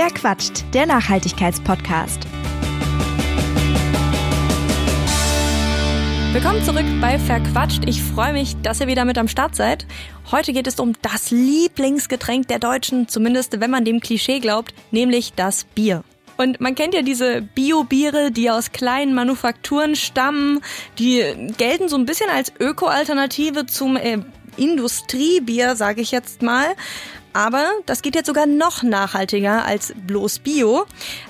Wer quatscht? Der Nachhaltigkeitspodcast. Willkommen zurück bei Verquatscht. Ich freue mich, dass ihr wieder mit am Start seid. Heute geht es um das Lieblingsgetränk der Deutschen, zumindest wenn man dem Klischee glaubt, nämlich das Bier. Und man kennt ja diese Bio-Biere, die aus kleinen Manufakturen stammen. Die gelten so ein bisschen als Öko-Alternative zum äh, Industriebier, sage ich jetzt mal. Aber das geht jetzt sogar noch nachhaltiger als bloß Bio.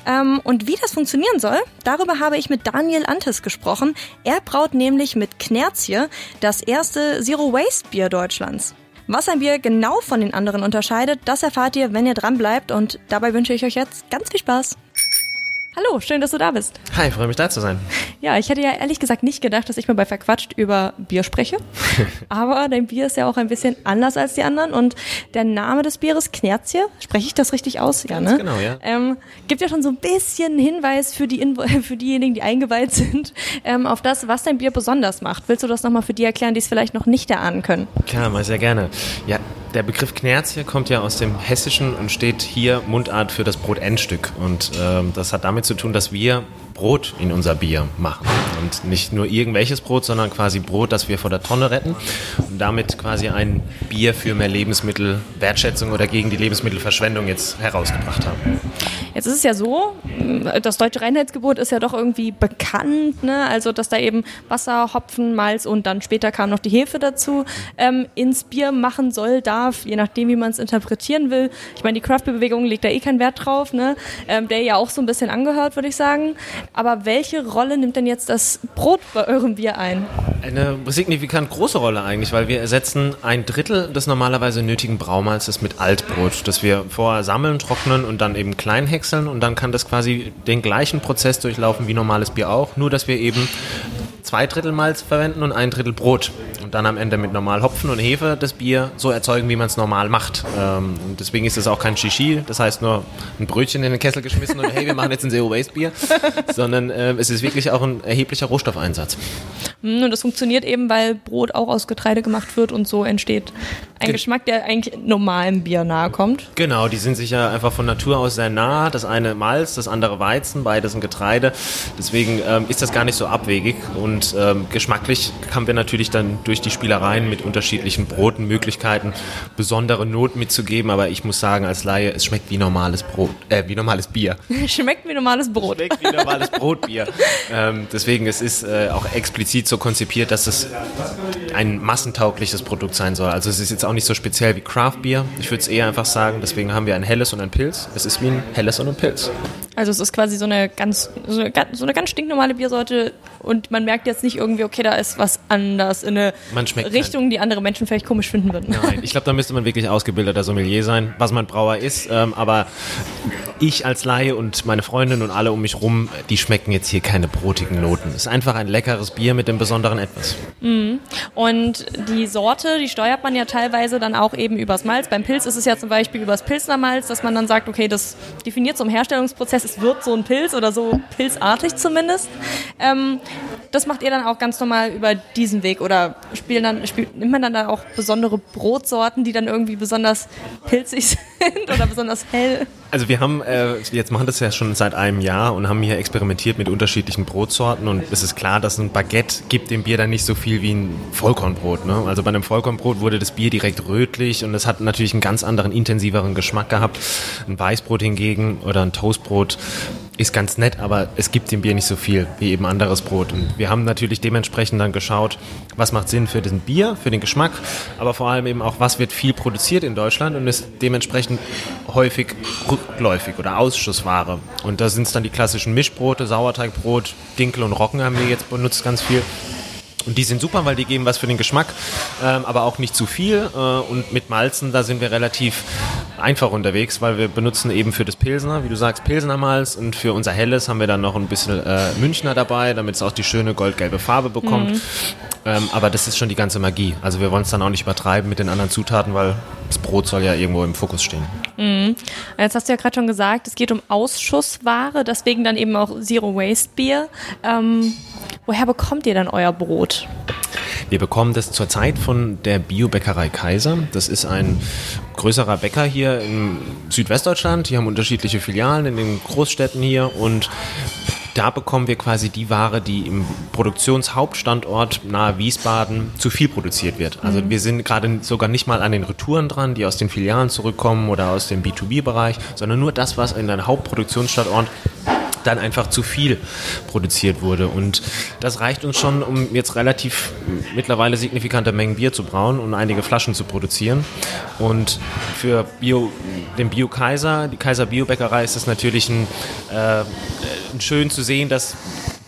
Ähm, und wie das funktionieren soll, darüber habe ich mit Daniel Antes gesprochen. Er braut nämlich mit Knerzie das erste Zero Waste Bier Deutschlands. Was ein Bier genau von den anderen unterscheidet, das erfahrt ihr, wenn ihr dran bleibt. Und dabei wünsche ich euch jetzt ganz viel Spaß. Hallo, schön, dass du da bist. Hi, freue mich da zu sein. Ja, ich hätte ja ehrlich gesagt nicht gedacht, dass ich mal bei Verquatscht über Bier spreche. Aber dein Bier ist ja auch ein bisschen anders als die anderen und der Name des Bieres Knerzie, spreche ich das richtig aus? Ja, ne? Genau, ja. Ähm, gibt ja schon so ein bisschen Hinweis für, die für diejenigen, die eingeweiht sind, ähm, auf das, was dein Bier besonders macht. Willst du das nochmal für die erklären, die es vielleicht noch nicht erahnen können? Klar, mal sehr gerne. Ja, der Begriff Knerzie kommt ja aus dem Hessischen und steht hier Mundart für das Brotendstück. Und ähm, das hat damit zu tun, dass wir Brot in unser Bier machen. Und nicht nur irgendwelches Brot, sondern quasi Brot, das wir vor der Tonne retten und damit quasi ein Bier für mehr Lebensmittelwertschätzung oder gegen die Lebensmittelverschwendung jetzt herausgebracht haben. Jetzt ist es ja so, das deutsche Reinheitsgebot ist ja doch irgendwie bekannt, ne? also dass da eben Wasser, Hopfen, Malz und dann später kam noch die Hefe dazu, ähm, ins Bier machen soll, darf, je nachdem, wie man es interpretieren will. Ich meine, die Craft-Bewegung legt da eh keinen Wert drauf, ne? Ähm, der ja auch so ein bisschen angehört, würde ich sagen. Aber welche Rolle nimmt denn jetzt das Brot bei eurem Bier ein? Eine signifikant große Rolle eigentlich, weil wir ersetzen ein Drittel des normalerweise nötigen Braumalzes mit Altbrot, das wir vorher sammeln, trocknen und dann eben klein häckseln und dann kann das quasi den gleichen Prozess durchlaufen wie normales Bier auch, nur dass wir eben zwei Drittel Malz verwenden und ein Drittel Brot. Und dann am Ende mit normal Hopfen und Hefe das Bier so erzeugen, wie man es normal macht. Ähm, und deswegen ist es auch kein Shishi, das heißt nur ein Brötchen in den Kessel geschmissen und hey, wir machen jetzt ein Zero Waste Bier, sondern äh, es ist wirklich auch ein erheblicher Rohstoffeinsatz. Hm, und das funktioniert eben, weil Brot auch aus Getreide gemacht wird und so entsteht ein Ge Geschmack, der eigentlich normalem Bier nahe kommt. Genau, die sind sich ja einfach von Natur aus sehr nah. Das eine Malz, das andere Weizen, beides ein Getreide. Deswegen ähm, ist das gar nicht so abwegig. Und ähm, geschmacklich haben wir natürlich dann durch die Spielereien mit unterschiedlichen Broten Möglichkeiten, besondere Noten mitzugeben. Aber ich muss sagen, als Laie, es schmeckt wie normales Brot, äh, wie normales Bier. schmeckt wie normales Brot. Schmeckt wie normales Brotbier. ähm, deswegen, es ist äh, auch explizit so konzipiert, dass es ein massentaugliches Produkt sein soll. Also es ist jetzt auch nicht so speziell wie Craft Beer. Ich würde es eher einfach sagen, deswegen haben wir ein helles und ein Pilz. Es ist wie ein helles und ein Pilz. Also es ist quasi so eine ganz, so eine, so eine ganz stinknormale Biersorte und man merkt jetzt nicht irgendwie, okay, da ist was anders in eine Richtung, halt. die andere Menschen vielleicht komisch finden würden. Nein, ich glaube, da müsste man wirklich ausgebildeter Sommelier sein, was man Brauer ist. Ähm, aber ich als Laie und meine Freundin und alle um mich rum, die schmecken jetzt hier keine brotigen Noten. Es ist einfach ein leckeres Bier mit dem besonderen Etwas. Mhm. Und die Sorte, die steuert man ja teilweise dann auch eben übers Malz. Beim Pilz ist es ja zum Beispiel übers Pilsner Malz, dass man dann sagt, okay, das definiert so im Herstellungsprozess, es wird so ein Pilz oder so pilzartig zumindest. Ähm, das macht ihr dann auch ganz normal über diesen Weg oder spielen dann, spielt, nimmt man dann da auch besondere Brotsorten, die dann irgendwie besonders pilzig sind oder besonders hell? Also wir haben, äh, jetzt machen das ja schon seit einem Jahr und haben hier experimentiert mit unterschiedlichen Brotsorten und es ist klar, dass ein Baguette gibt dem Bier dann nicht so viel wie ein Vollkornbrot. Ne? Also bei einem Vollkornbrot wurde das Bier direkt rötlich und es hat natürlich einen ganz anderen, intensiveren Geschmack gehabt. Ein Weißbrot hingegen oder ein Toastbrot ist ganz nett, aber es gibt dem Bier nicht so viel wie eben anderes Brot. Und wir haben natürlich dementsprechend dann geschaut, was macht Sinn für den Bier, für den Geschmack, aber vor allem eben auch, was wird viel produziert in Deutschland und ist dementsprechend häufig rückläufig oder Ausschussware. Und da sind es dann die klassischen Mischbrote, Sauerteigbrot, Dinkel und Rocken haben wir jetzt benutzt ganz viel. Und die sind super, weil die geben was für den Geschmack, ähm, aber auch nicht zu viel. Äh, und mit Malzen, da sind wir relativ einfach unterwegs, weil wir benutzen eben für das Pilsner, wie du sagst, Pilsner Malz und für unser Helles haben wir dann noch ein bisschen äh, Münchner dabei, damit es auch die schöne goldgelbe Farbe bekommt. Mhm. Ähm, aber das ist schon die ganze Magie. Also wir wollen es dann auch nicht übertreiben mit den anderen Zutaten, weil das Brot soll ja irgendwo im Fokus stehen. Mhm. Jetzt hast du ja gerade schon gesagt, es geht um Ausschussware, deswegen dann eben auch Zero Waste Bier. Ähm, woher bekommt ihr dann euer Brot? Wir bekommen das zurzeit von der Biobäckerei Kaiser. Das ist ein größerer Bäcker hier in Südwestdeutschland. Die haben unterschiedliche Filialen in den Großstädten hier und da bekommen wir quasi die Ware, die im Produktionshauptstandort nahe Wiesbaden zu viel produziert wird. Also mhm. wir sind gerade sogar nicht mal an den Retouren dran, die aus den Filialen zurückkommen oder aus dem B2B-Bereich, sondern nur das, was in den Hauptproduktionsstandort dann einfach zu viel produziert wurde. Und das reicht uns schon, um jetzt relativ mittlerweile signifikante Mengen Bier zu brauen und einige Flaschen zu produzieren. Und für Bio, den Bio Kaiser, die Kaiser Biobäckerei, ist es natürlich ein, äh, schön zu sehen, dass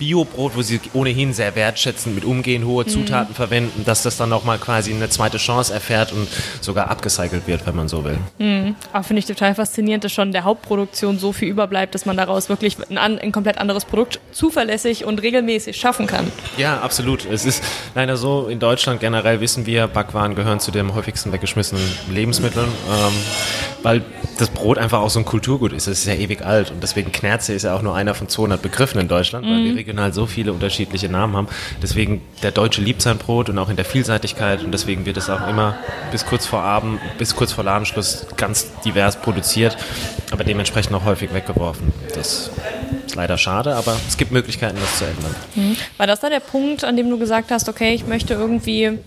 Biobrot, wo sie ohnehin sehr wertschätzend mit umgehen, hohe mhm. Zutaten mhm. verwenden, dass das dann nochmal quasi eine zweite Chance erfährt und sogar abgecycelt wird, wenn man so will. Mhm. Aber finde ich total faszinierend, dass schon der Hauptproduktion so viel überbleibt, dass man daraus wirklich ein, ein, komplett anderes Produkt zuverlässig und regelmäßig schaffen kann. Ja, absolut. Es ist leider so, in Deutschland generell wissen wir, Backwaren gehören zu den häufigsten weggeschmissenen Lebensmitteln, ähm, weil das Brot einfach auch so ein Kulturgut ist. Es ist ja ewig alt und deswegen Knerze ist ja auch nur einer von 200 Begriffen in Deutschland, mhm. weil wir regional so viele unterschiedliche Namen haben. Deswegen der Deutsche liebt sein Brot und auch in der Vielseitigkeit und deswegen wird es auch immer bis kurz vor Abend, bis kurz vor Ladenschluss ganz divers produziert, aber dementsprechend auch häufig weggeworfen. Das ist leider schade, aber es gibt Möglichkeiten, das zu ändern. Mhm. War das da der Punkt, an dem du gesagt hast, okay, ich möchte irgendwie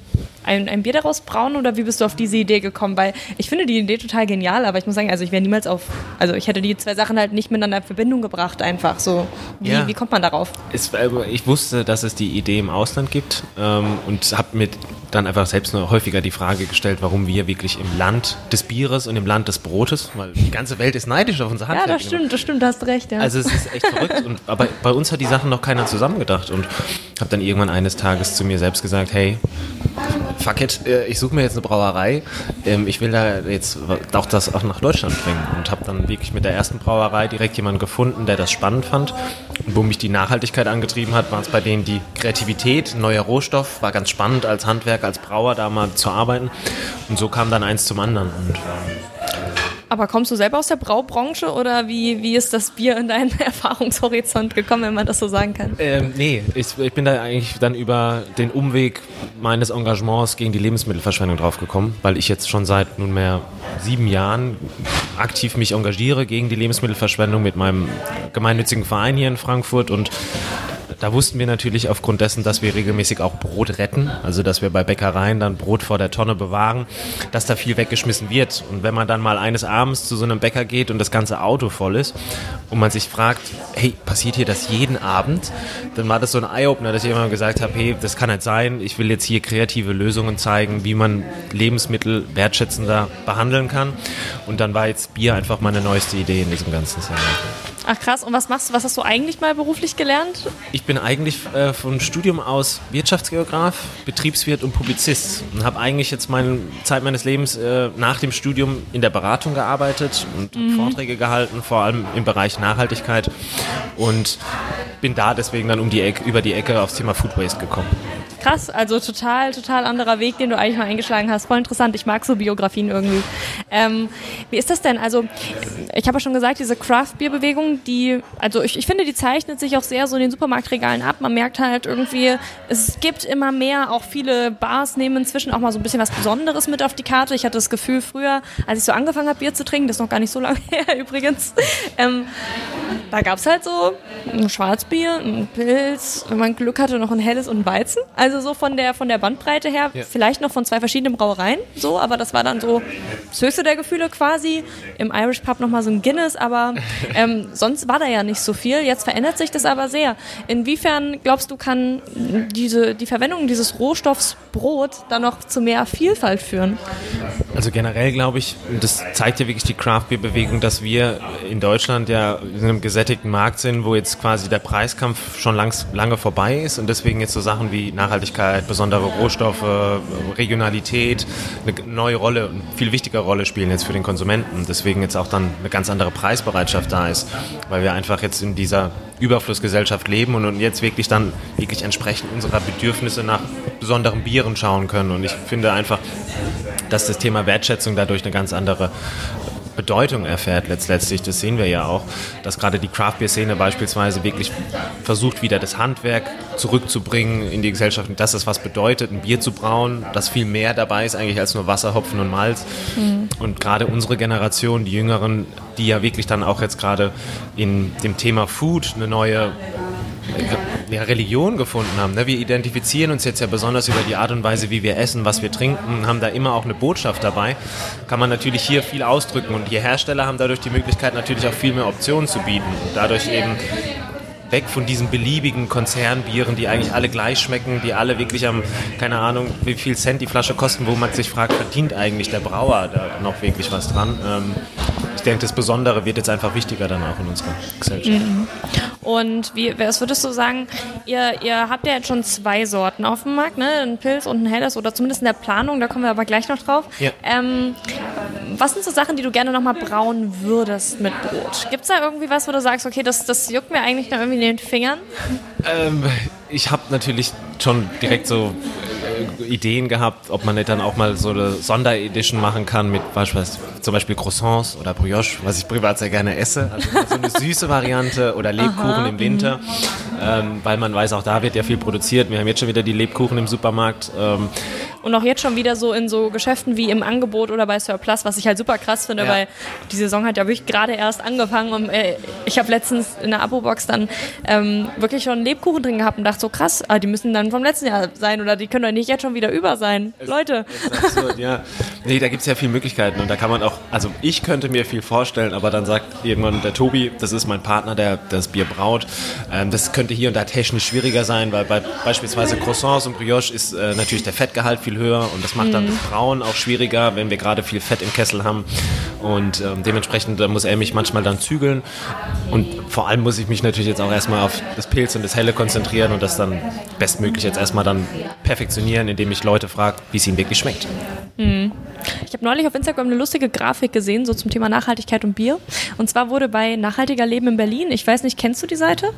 ein, ein Bier daraus brauen oder wie bist du auf diese Idee gekommen? Weil ich finde die Idee total genial, aber ich muss sagen, also ich wäre niemals auf, also ich hätte die zwei Sachen halt nicht miteinander in Verbindung gebracht einfach so. Wie, ja. wie kommt man darauf? Es, äh, ich wusste, dass es die Idee im Ausland gibt ähm, und habe mir dann einfach selbst nur häufiger die Frage gestellt, warum wir wirklich im Land des Bieres und im Land des Brotes, weil die ganze Welt ist neidisch auf unser Handwerk. Ja, das stimmt, das stimmt, du hast recht. Ja. Also es ist echt verrückt, und, aber bei uns hat die Sachen noch keiner zusammengedacht und habe dann irgendwann eines Tages zu mir selbst gesagt, hey, fuck it, äh, ich suche mir jetzt eine Brauerei. Ähm, ich will da jetzt auch das auch nach Deutschland bringen und habe dann wirklich mit der ersten Brauerei direkt jemanden gefunden, der das spannend fand. Und wo mich die Nachhaltigkeit angetrieben hat, war es bei denen die Kreativität, neuer Rohstoff, war ganz spannend als Handwerker, als Brauer da mal zu arbeiten. Und so kam dann eins zum anderen. Und, ähm, aber kommst du selber aus der Braubranche oder wie, wie ist das Bier in deinen Erfahrungshorizont gekommen, wenn man das so sagen kann? Ähm, nee, ich, ich bin da eigentlich dann über den Umweg meines Engagements gegen die Lebensmittelverschwendung draufgekommen, weil ich jetzt schon seit nunmehr sieben Jahren aktiv mich engagiere gegen die Lebensmittelverschwendung mit meinem gemeinnützigen Verein hier in Frankfurt und da wussten wir natürlich aufgrund dessen, dass wir regelmäßig auch Brot retten, also dass wir bei Bäckereien dann Brot vor der Tonne bewahren, dass da viel weggeschmissen wird. Und wenn man dann mal eines Abends zu so einem Bäcker geht und das ganze Auto voll ist und man sich fragt, hey, passiert hier das jeden Abend? Dann war das so ein Eye-Opener, dass ich immer gesagt habe, hey, das kann nicht sein, ich will jetzt hier kreative Lösungen zeigen, wie man Lebensmittel wertschätzender behandeln kann. Und dann war jetzt Bier einfach meine neueste Idee in diesem ganzen Szenario. Ach krass, und was machst du, was hast du eigentlich mal beruflich gelernt? Ich bin eigentlich äh, vom Studium aus Wirtschaftsgeograf, Betriebswirt und Publizist und habe eigentlich jetzt meine Zeit meines Lebens äh, nach dem Studium in der Beratung gearbeitet und mhm. Vorträge gehalten, vor allem im Bereich Nachhaltigkeit und bin da deswegen dann um die Ecke, über die Ecke aufs Thema Food Waste gekommen krass. Also total, total anderer Weg, den du eigentlich mal eingeschlagen hast. Voll interessant. Ich mag so Biografien irgendwie. Ähm, wie ist das denn? Also, ich habe ja schon gesagt, diese Craft-Bier-Bewegung, die, also ich, ich finde, die zeichnet sich auch sehr so in den Supermarktregalen ab. Man merkt halt irgendwie, es gibt immer mehr, auch viele Bars nehmen inzwischen auch mal so ein bisschen was Besonderes mit auf die Karte. Ich hatte das Gefühl früher, als ich so angefangen habe, Bier zu trinken, das ist noch gar nicht so lange her übrigens, ähm, da gab es halt so ein Schwarzbier, ein Pilz, wenn man Glück hatte, noch ein helles und ein Weizen. Also so von der, von der Bandbreite her, ja. vielleicht noch von zwei verschiedenen Brauereien, so, aber das war dann so das höchste der Gefühle quasi. Im Irish Pub nochmal so ein Guinness, aber ähm, sonst war da ja nicht so viel. Jetzt verändert sich das aber sehr. Inwiefern glaubst du, kann diese, die Verwendung dieses Rohstoffs Brot dann noch zu mehr Vielfalt führen? Also generell glaube ich, das zeigt ja wirklich die Craft Beer Bewegung, dass wir in Deutschland ja in einem gesättigten Markt sind, wo jetzt quasi der Preiskampf schon langs, lange vorbei ist und deswegen jetzt so Sachen wie Nachhaltigkeit besondere Rohstoffe, Regionalität eine neue Rolle, eine viel wichtigere Rolle spielen jetzt für den Konsumenten. Deswegen jetzt auch dann eine ganz andere Preisbereitschaft da ist, weil wir einfach jetzt in dieser Überflussgesellschaft leben und jetzt wirklich dann wirklich entsprechend unserer Bedürfnisse nach besonderen Bieren schauen können. Und ich finde einfach, dass das Thema Wertschätzung dadurch eine ganz andere Bedeutung erfährt letztlich. Das sehen wir ja auch, dass gerade die Craft Beer Szene beispielsweise wirklich versucht, wieder das Handwerk zurückzubringen in die Gesellschaft. Und das ist was bedeutet, ein Bier zu brauen, dass viel mehr dabei ist eigentlich als nur Wasser, Hopfen und Malz. Mhm. Und gerade unsere Generation, die Jüngeren, die ja wirklich dann auch jetzt gerade in dem Thema Food eine neue ja, Religion gefunden haben. Ne? Wir identifizieren uns jetzt ja besonders über die Art und Weise, wie wir essen, was wir trinken, haben da immer auch eine Botschaft dabei. Kann man natürlich hier viel ausdrücken und die Hersteller haben dadurch die Möglichkeit, natürlich auch viel mehr Optionen zu bieten und dadurch eben weg von diesen beliebigen Konzernbieren, die eigentlich alle gleich schmecken, die alle wirklich am, keine Ahnung, wie viel Cent die Flasche kosten, wo man sich fragt, verdient eigentlich der Brauer da noch wirklich was dran? Ähm, ich denke, das Besondere wird jetzt einfach wichtiger dann auch in unserer Gesellschaft. Mhm. Und wie, was würdest du sagen, ihr, ihr habt ja jetzt schon zwei Sorten auf dem Markt, ne? ein Pilz und ein Helles oder zumindest in der Planung, da kommen wir aber gleich noch drauf. Ja. Ähm, was sind so Sachen, die du gerne nochmal brauen würdest mit Brot? Gibt es da irgendwie was, wo du sagst, okay, das, das juckt mir eigentlich noch irgendwie in den Fingern? Ähm, ich habe natürlich schon direkt so Ideen gehabt, ob man nicht dann auch mal so eine Sonderedition machen kann mit beispielsweise zum Beispiel Croissants oder Brioche, was ich privat sehr gerne esse. Also so eine süße Variante oder Lebkuchen Aha, im Winter, ähm, weil man weiß, auch da wird ja viel produziert. Wir haben jetzt schon wieder die Lebkuchen im Supermarkt. Ähm, und auch jetzt schon wieder so in so Geschäften wie im Angebot oder bei Surplus, was ich halt super krass finde, ja. weil die Saison hat ja wirklich gerade erst angefangen und äh, ich habe letztens in der Abo-Box dann ähm, wirklich schon Lebkuchen drin gehabt und dachte so krass, ah, die müssen dann vom letzten Jahr sein oder die können doch nicht jetzt schon wieder über sein. Es, Leute. Absurd, ja. Nee, da gibt es ja viele Möglichkeiten und da kann man auch, also ich könnte mir viel vorstellen, aber dann sagt irgendwann der Tobi, das ist mein Partner, der das Bier braut, ähm, das könnte hier und da technisch schwieriger sein, weil bei beispielsweise Croissants und Brioche ist äh, natürlich der Fettgehalt viel höher und das macht dann das mhm. Auch schwieriger, wenn wir gerade viel Fett im Kessel haben. Und ähm, dementsprechend muss er mich manchmal dann zügeln. Und vor allem muss ich mich natürlich jetzt auch erstmal auf das Pilz und das Helle konzentrieren und das dann bestmöglich jetzt erstmal dann perfektionieren, indem ich Leute frage, wie es ihnen wirklich schmeckt. Mhm. Ich habe neulich auf Instagram eine lustige Grafik gesehen, so zum Thema Nachhaltigkeit und Bier. Und zwar wurde bei Nachhaltiger Leben in Berlin, ich weiß nicht, kennst du die Seite?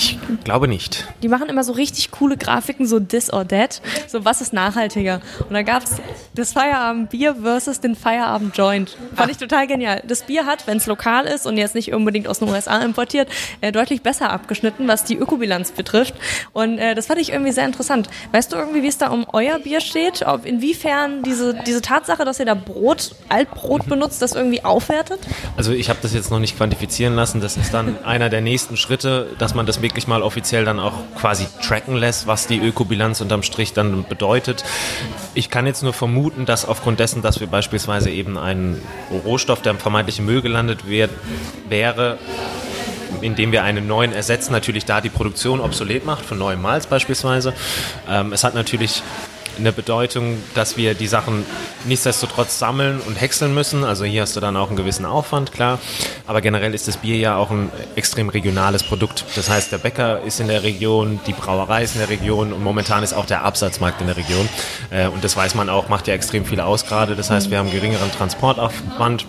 Ich glaube nicht. Die machen immer so richtig coole Grafiken, so this or that. So, was ist nachhaltiger? Und da gab es das Feierabendbier versus den Feierabend-Joint. Fand ah. ich total genial. Das Bier hat, wenn es lokal ist und jetzt nicht unbedingt aus den USA importiert, äh, deutlich besser abgeschnitten, was die Ökobilanz betrifft. Und äh, das fand ich irgendwie sehr interessant. Weißt du irgendwie, wie es da um euer Bier steht? Ob, inwiefern diese, diese Tatsache, dass ihr da Brot, Altbrot mhm. benutzt, das irgendwie aufwertet? Also ich habe das jetzt noch nicht quantifizieren lassen. Das ist dann einer der nächsten Schritte, dass man das mit wirklich mal offiziell dann auch quasi tracken lässt, was die Ökobilanz unterm Strich dann bedeutet. Ich kann jetzt nur vermuten, dass aufgrund dessen, dass wir beispielsweise eben einen Rohstoff, der vermeintlich im Müll gelandet wird, wäre, indem wir einen neuen ersetzen, natürlich da die Produktion obsolet macht, von neuem Malz beispielsweise. Ähm, es hat natürlich eine Bedeutung, dass wir die Sachen nichtsdestotrotz sammeln und häckseln müssen. Also hier hast du dann auch einen gewissen Aufwand, klar. Aber generell ist das Bier ja auch ein extrem regionales Produkt. Das heißt, der Bäcker ist in der Region, die Brauerei ist in der Region und momentan ist auch der Absatzmarkt in der Region. Äh, und das weiß man auch, macht ja extrem viel aus gerade. Das heißt, wir haben geringeren Transportaufwand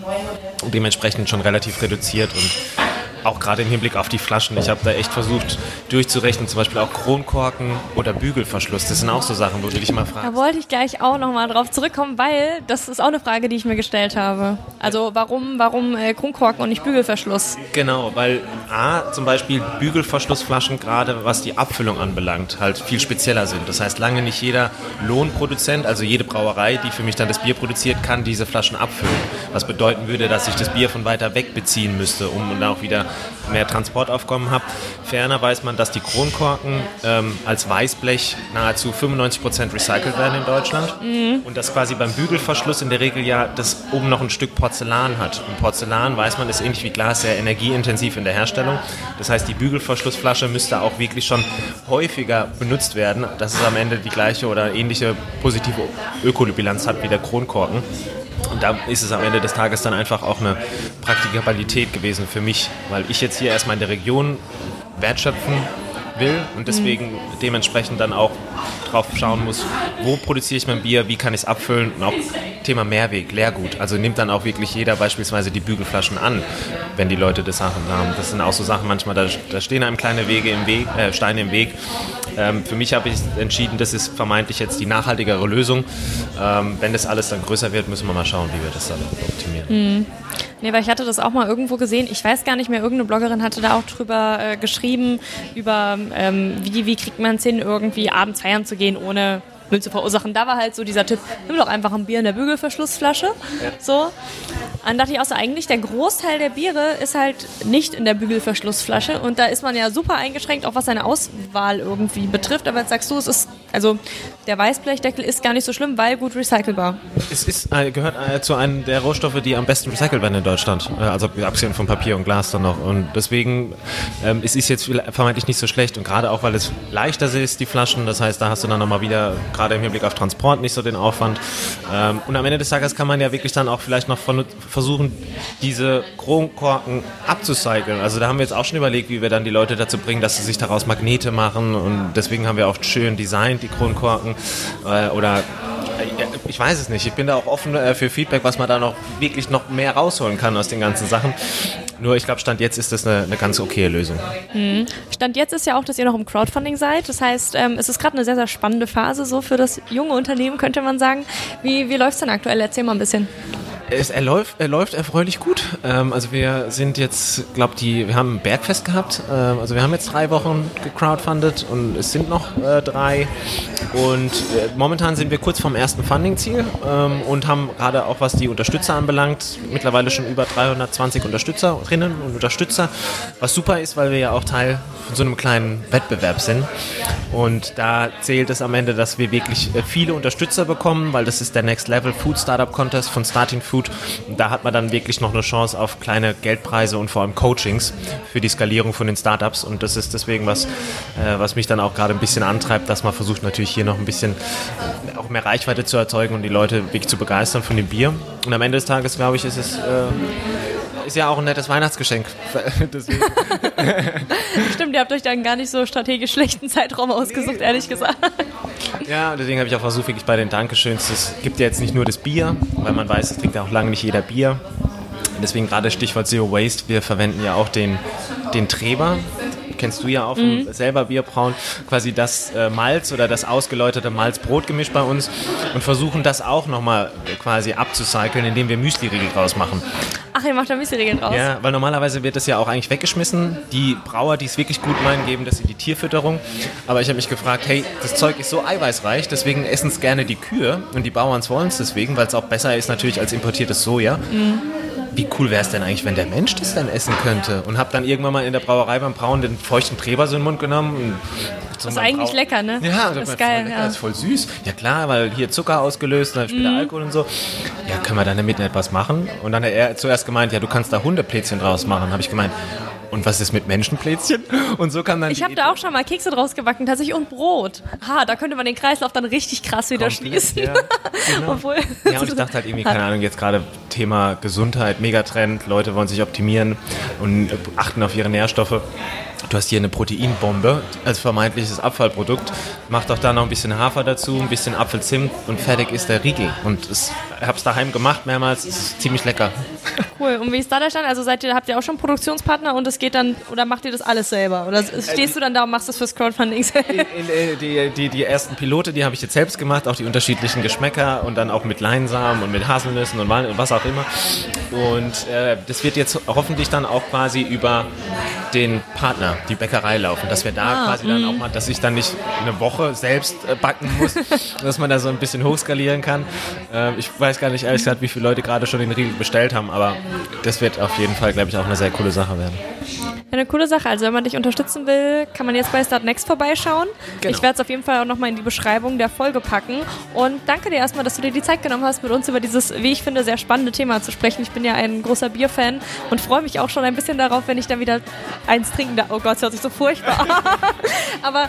und dementsprechend schon relativ reduziert und auch gerade im Hinblick auf die Flaschen. Ich habe da echt versucht durchzurechnen, zum Beispiel auch Kronkorken oder Bügelverschluss. Das sind auch so Sachen, wo du dich immer fragst. Da wollte ich gleich auch nochmal drauf zurückkommen, weil das ist auch eine Frage, die ich mir gestellt habe. Also warum, warum äh, Kronkorken und nicht Bügelverschluss? Genau, weil A, zum Beispiel Bügelverschlussflaschen gerade, was die Abfüllung anbelangt, halt viel spezieller sind. Das heißt, lange nicht jeder Lohnproduzent, also jede Brauerei, die für mich dann das Bier produziert, kann diese Flaschen abfüllen. Was bedeuten würde, dass ich das Bier von weiter weg beziehen müsste, um dann auch wieder mehr Transportaufkommen habe. Ferner weiß man, dass die Kronkorken ähm, als Weißblech nahezu 95% recycelt werden in Deutschland mhm. und dass quasi beim Bügelverschluss in der Regel ja das oben noch ein Stück Porzellan hat. Und Porzellan, weiß man, ist ähnlich wie Glas sehr energieintensiv in der Herstellung. Das heißt, die Bügelverschlussflasche müsste auch wirklich schon häufiger benutzt werden, dass es am Ende die gleiche oder ähnliche positive Ökobilanz hat wie der Kronkorken. Und da ist es am Ende des Tages dann einfach auch eine Praktikabilität gewesen für mich, weil ich jetzt hier erstmal in der Region wertschöpfen will und deswegen dementsprechend dann auch drauf schauen muss, wo produziere ich mein Bier, wie kann ich es abfüllen und auch Thema Mehrweg, Leergut. Also nimmt dann auch wirklich jeder beispielsweise die Bügelflaschen an, wenn die Leute das Sachen haben. Das sind auch so Sachen manchmal, da, da stehen einem kleine Wege im Weg, äh, Steine im Weg. Ähm, für mich habe ich entschieden, das ist vermeintlich jetzt die nachhaltigere Lösung. Ähm, wenn das alles dann größer wird, müssen wir mal schauen, wie wir das dann optimieren. Mhm. Nee, weil ich hatte das auch mal irgendwo gesehen. Ich weiß gar nicht mehr, irgendeine Bloggerin hatte da auch drüber äh, geschrieben, über ähm, wie, wie kriegt man es hin, irgendwie abends feiern zu gehen, ohne Müll zu verursachen. Da war halt so dieser Tipp, nimm doch einfach ein Bier in der Bügelverschlussflasche. Ja. So. Dann dachte ich auch so, eigentlich der Großteil der Biere ist halt nicht in der Bügelverschlussflasche und da ist man ja super eingeschränkt, auch was seine Auswahl irgendwie betrifft. Aber jetzt sagst du, es ist, also der Weißblechdeckel ist gar nicht so schlimm, weil gut recycelbar. Es ist, äh, gehört äh, zu einem der Rohstoffe, die am besten recycelt werden in Deutschland. Äh, also abgesehen von Papier und Glas dann noch. Und deswegen ähm, es ist jetzt vermeintlich nicht so schlecht und gerade auch, weil es leichter ist, die Flaschen. Das heißt, da hast du dann nochmal wieder, gerade im Hinblick auf Transport, nicht so den Aufwand. Ähm, und am Ende des Tages kann man ja wirklich dann auch vielleicht noch versuchen, diese Kronkorken abzucyceln. Also da haben wir jetzt auch schon überlegt, wie wir dann die Leute dazu bringen, dass sie sich daraus Magnete machen. Und deswegen haben wir auch schön designt, die Kronkorken. Äh, oder ich weiß es nicht. Ich bin da auch offen äh, für Feedback, was man da noch wirklich noch mehr rausholen kann aus den ganzen Sachen. Nur ich glaube, Stand jetzt ist das eine, eine ganz okay Lösung. Mhm. Stand jetzt ist ja auch, dass ihr noch im Crowdfunding seid. Das heißt, ähm, es ist gerade eine sehr, sehr spannende Phase so für das junge Unternehmen, könnte man sagen. Wie, wie läuft es denn aktuell? Erzähl mal ein bisschen. Es, er, läuft, er läuft erfreulich gut. Ähm, also wir sind jetzt, glaube die, wir haben ein Bergfest gehabt. Ähm, also wir haben jetzt drei Wochen gecrowdfundet und es sind noch äh, drei. Und äh, momentan sind wir kurz vorm ersten Funding-Ziel ähm, und haben gerade auch, was die Unterstützer anbelangt, mittlerweile schon über 320 Unterstützerinnen und Unterstützer. Was super ist, weil wir ja auch Teil von so einem kleinen Wettbewerb sind. Und da zählt es am Ende, dass wir wirklich äh, viele Unterstützer bekommen, weil das ist der Next Level Food Startup Contest von Starting Food gut. Da hat man dann wirklich noch eine Chance auf kleine Geldpreise und vor allem Coachings für die Skalierung von den Startups. Und das ist deswegen was, äh, was mich dann auch gerade ein bisschen antreibt, dass man versucht natürlich hier noch ein bisschen äh, auch mehr Reichweite zu erzeugen und die Leute wirklich zu begeistern von dem Bier. Und am Ende des Tages, glaube ich, ist es... Äh, ist ja auch ein nettes Weihnachtsgeschenk. Stimmt, ihr habt euch dann gar nicht so strategisch schlechten Zeitraum ausgesucht, nee. ehrlich gesagt. Ja, deswegen habe ich auch versucht, wirklich bei den Dankeschöns, es gibt ja jetzt nicht nur das Bier, weil man weiß, es trinkt ja auch lange nicht jeder Bier. Deswegen gerade Stichwort Zero Waste, wir verwenden ja auch den, den Treber, kennst du ja auch mhm. selber Bierbrauen, quasi das äh, Malz oder das ausgeläuterte Malz-Brotgemisch bei uns und versuchen das auch nochmal quasi abzucyceln, indem wir Müsli-Riegel draus machen. Ach, ihr macht da Müsli-Riegel draus? Ja, weil normalerweise wird das ja auch eigentlich weggeschmissen. Die Brauer, die es wirklich gut meinen, geben das in die Tierfütterung. Aber ich habe mich gefragt, hey, das Zeug ist so eiweißreich, deswegen essen es gerne die Kühe und die Bauern wollen es deswegen, weil es auch besser ist natürlich als importiertes Soja. Mhm wie cool wäre es denn eigentlich, wenn der Mensch das dann essen könnte? Und habe dann irgendwann mal in der Brauerei beim Brauen den feuchten Treber so in den Mund genommen. das ist eigentlich Brau lecker, ne? Ja, das ist geil. Lecker, ja. Das ist voll süß. Ja klar, weil hier Zucker ausgelöst, dann später mhm. Alkohol und so. Ja, können wir dann damit etwas machen? Und dann hat er zuerst gemeint, ja, du kannst da Hundeplätzchen draus machen. Habe ich gemeint, und was ist mit Menschenplätzchen? Und so kann dann. Ich habe da auch schon mal Kekse draus gebacken, tatsächlich und Brot. Ha, da könnte man den Kreislauf dann richtig krass wieder Komplett, schließen. Ja, genau. Obwohl, ja, und ich dachte halt irgendwie, keine Ahnung, jetzt gerade Thema Gesundheit, Megatrend, Leute wollen sich optimieren und achten auf ihre Nährstoffe du hast hier eine Proteinbombe als vermeintliches Abfallprodukt. Mach doch da noch ein bisschen Hafer dazu, ein bisschen Apfelzimt und fertig ist der Riegel. Und ich habe es daheim gemacht mehrmals, es ist ziemlich lecker. Cool. Und wie ist da der Stand? Also seid ihr, habt ihr auch schon Produktionspartner und es geht dann, oder macht ihr das alles selber? Oder stehst du dann da und machst das fürs Crowdfunding selber? Äh, die, die, die ersten Pilote, die habe ich jetzt selbst gemacht, auch die unterschiedlichen Geschmäcker und dann auch mit Leinsamen und mit Haselnüssen und was auch immer. Und äh, das wird jetzt hoffentlich dann auch quasi über den Partner die Bäckerei laufen, dass wir da ah, quasi dann auch mhm. mal, dass ich dann nicht eine Woche selbst äh, backen muss, dass man da so ein bisschen hochskalieren kann. Ähm, ich weiß gar nicht ehrlich gesagt, wie viele Leute gerade schon den Riegel bestellt haben, aber das wird auf jeden Fall, glaube ich, auch eine sehr coole Sache werden. Eine coole Sache. Also wenn man dich unterstützen will, kann man jetzt bei Start Next vorbeischauen. Genau. Ich werde es auf jeden Fall auch nochmal in die Beschreibung der Folge packen. Und danke dir erstmal, dass du dir die Zeit genommen hast, mit uns über dieses, wie ich finde, sehr spannende Thema zu sprechen. Ich bin ja ein großer Bierfan und freue mich auch schon ein bisschen darauf, wenn ich dann wieder eins trinken darf. Oh Gott, das hört sich so furchtbar an. Aber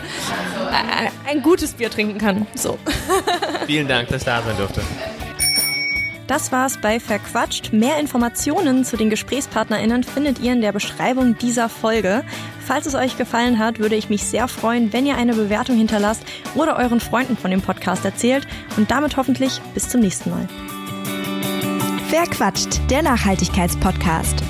ein gutes Bier trinken kann. So. Vielen Dank, dass ich da sein durfte. Das war's bei Verquatscht. Mehr Informationen zu den GesprächspartnerInnen findet ihr in der Beschreibung dieser Folge. Falls es euch gefallen hat, würde ich mich sehr freuen, wenn ihr eine Bewertung hinterlasst oder euren Freunden von dem Podcast erzählt und damit hoffentlich bis zum nächsten Mal. Verquatscht, der Nachhaltigkeitspodcast.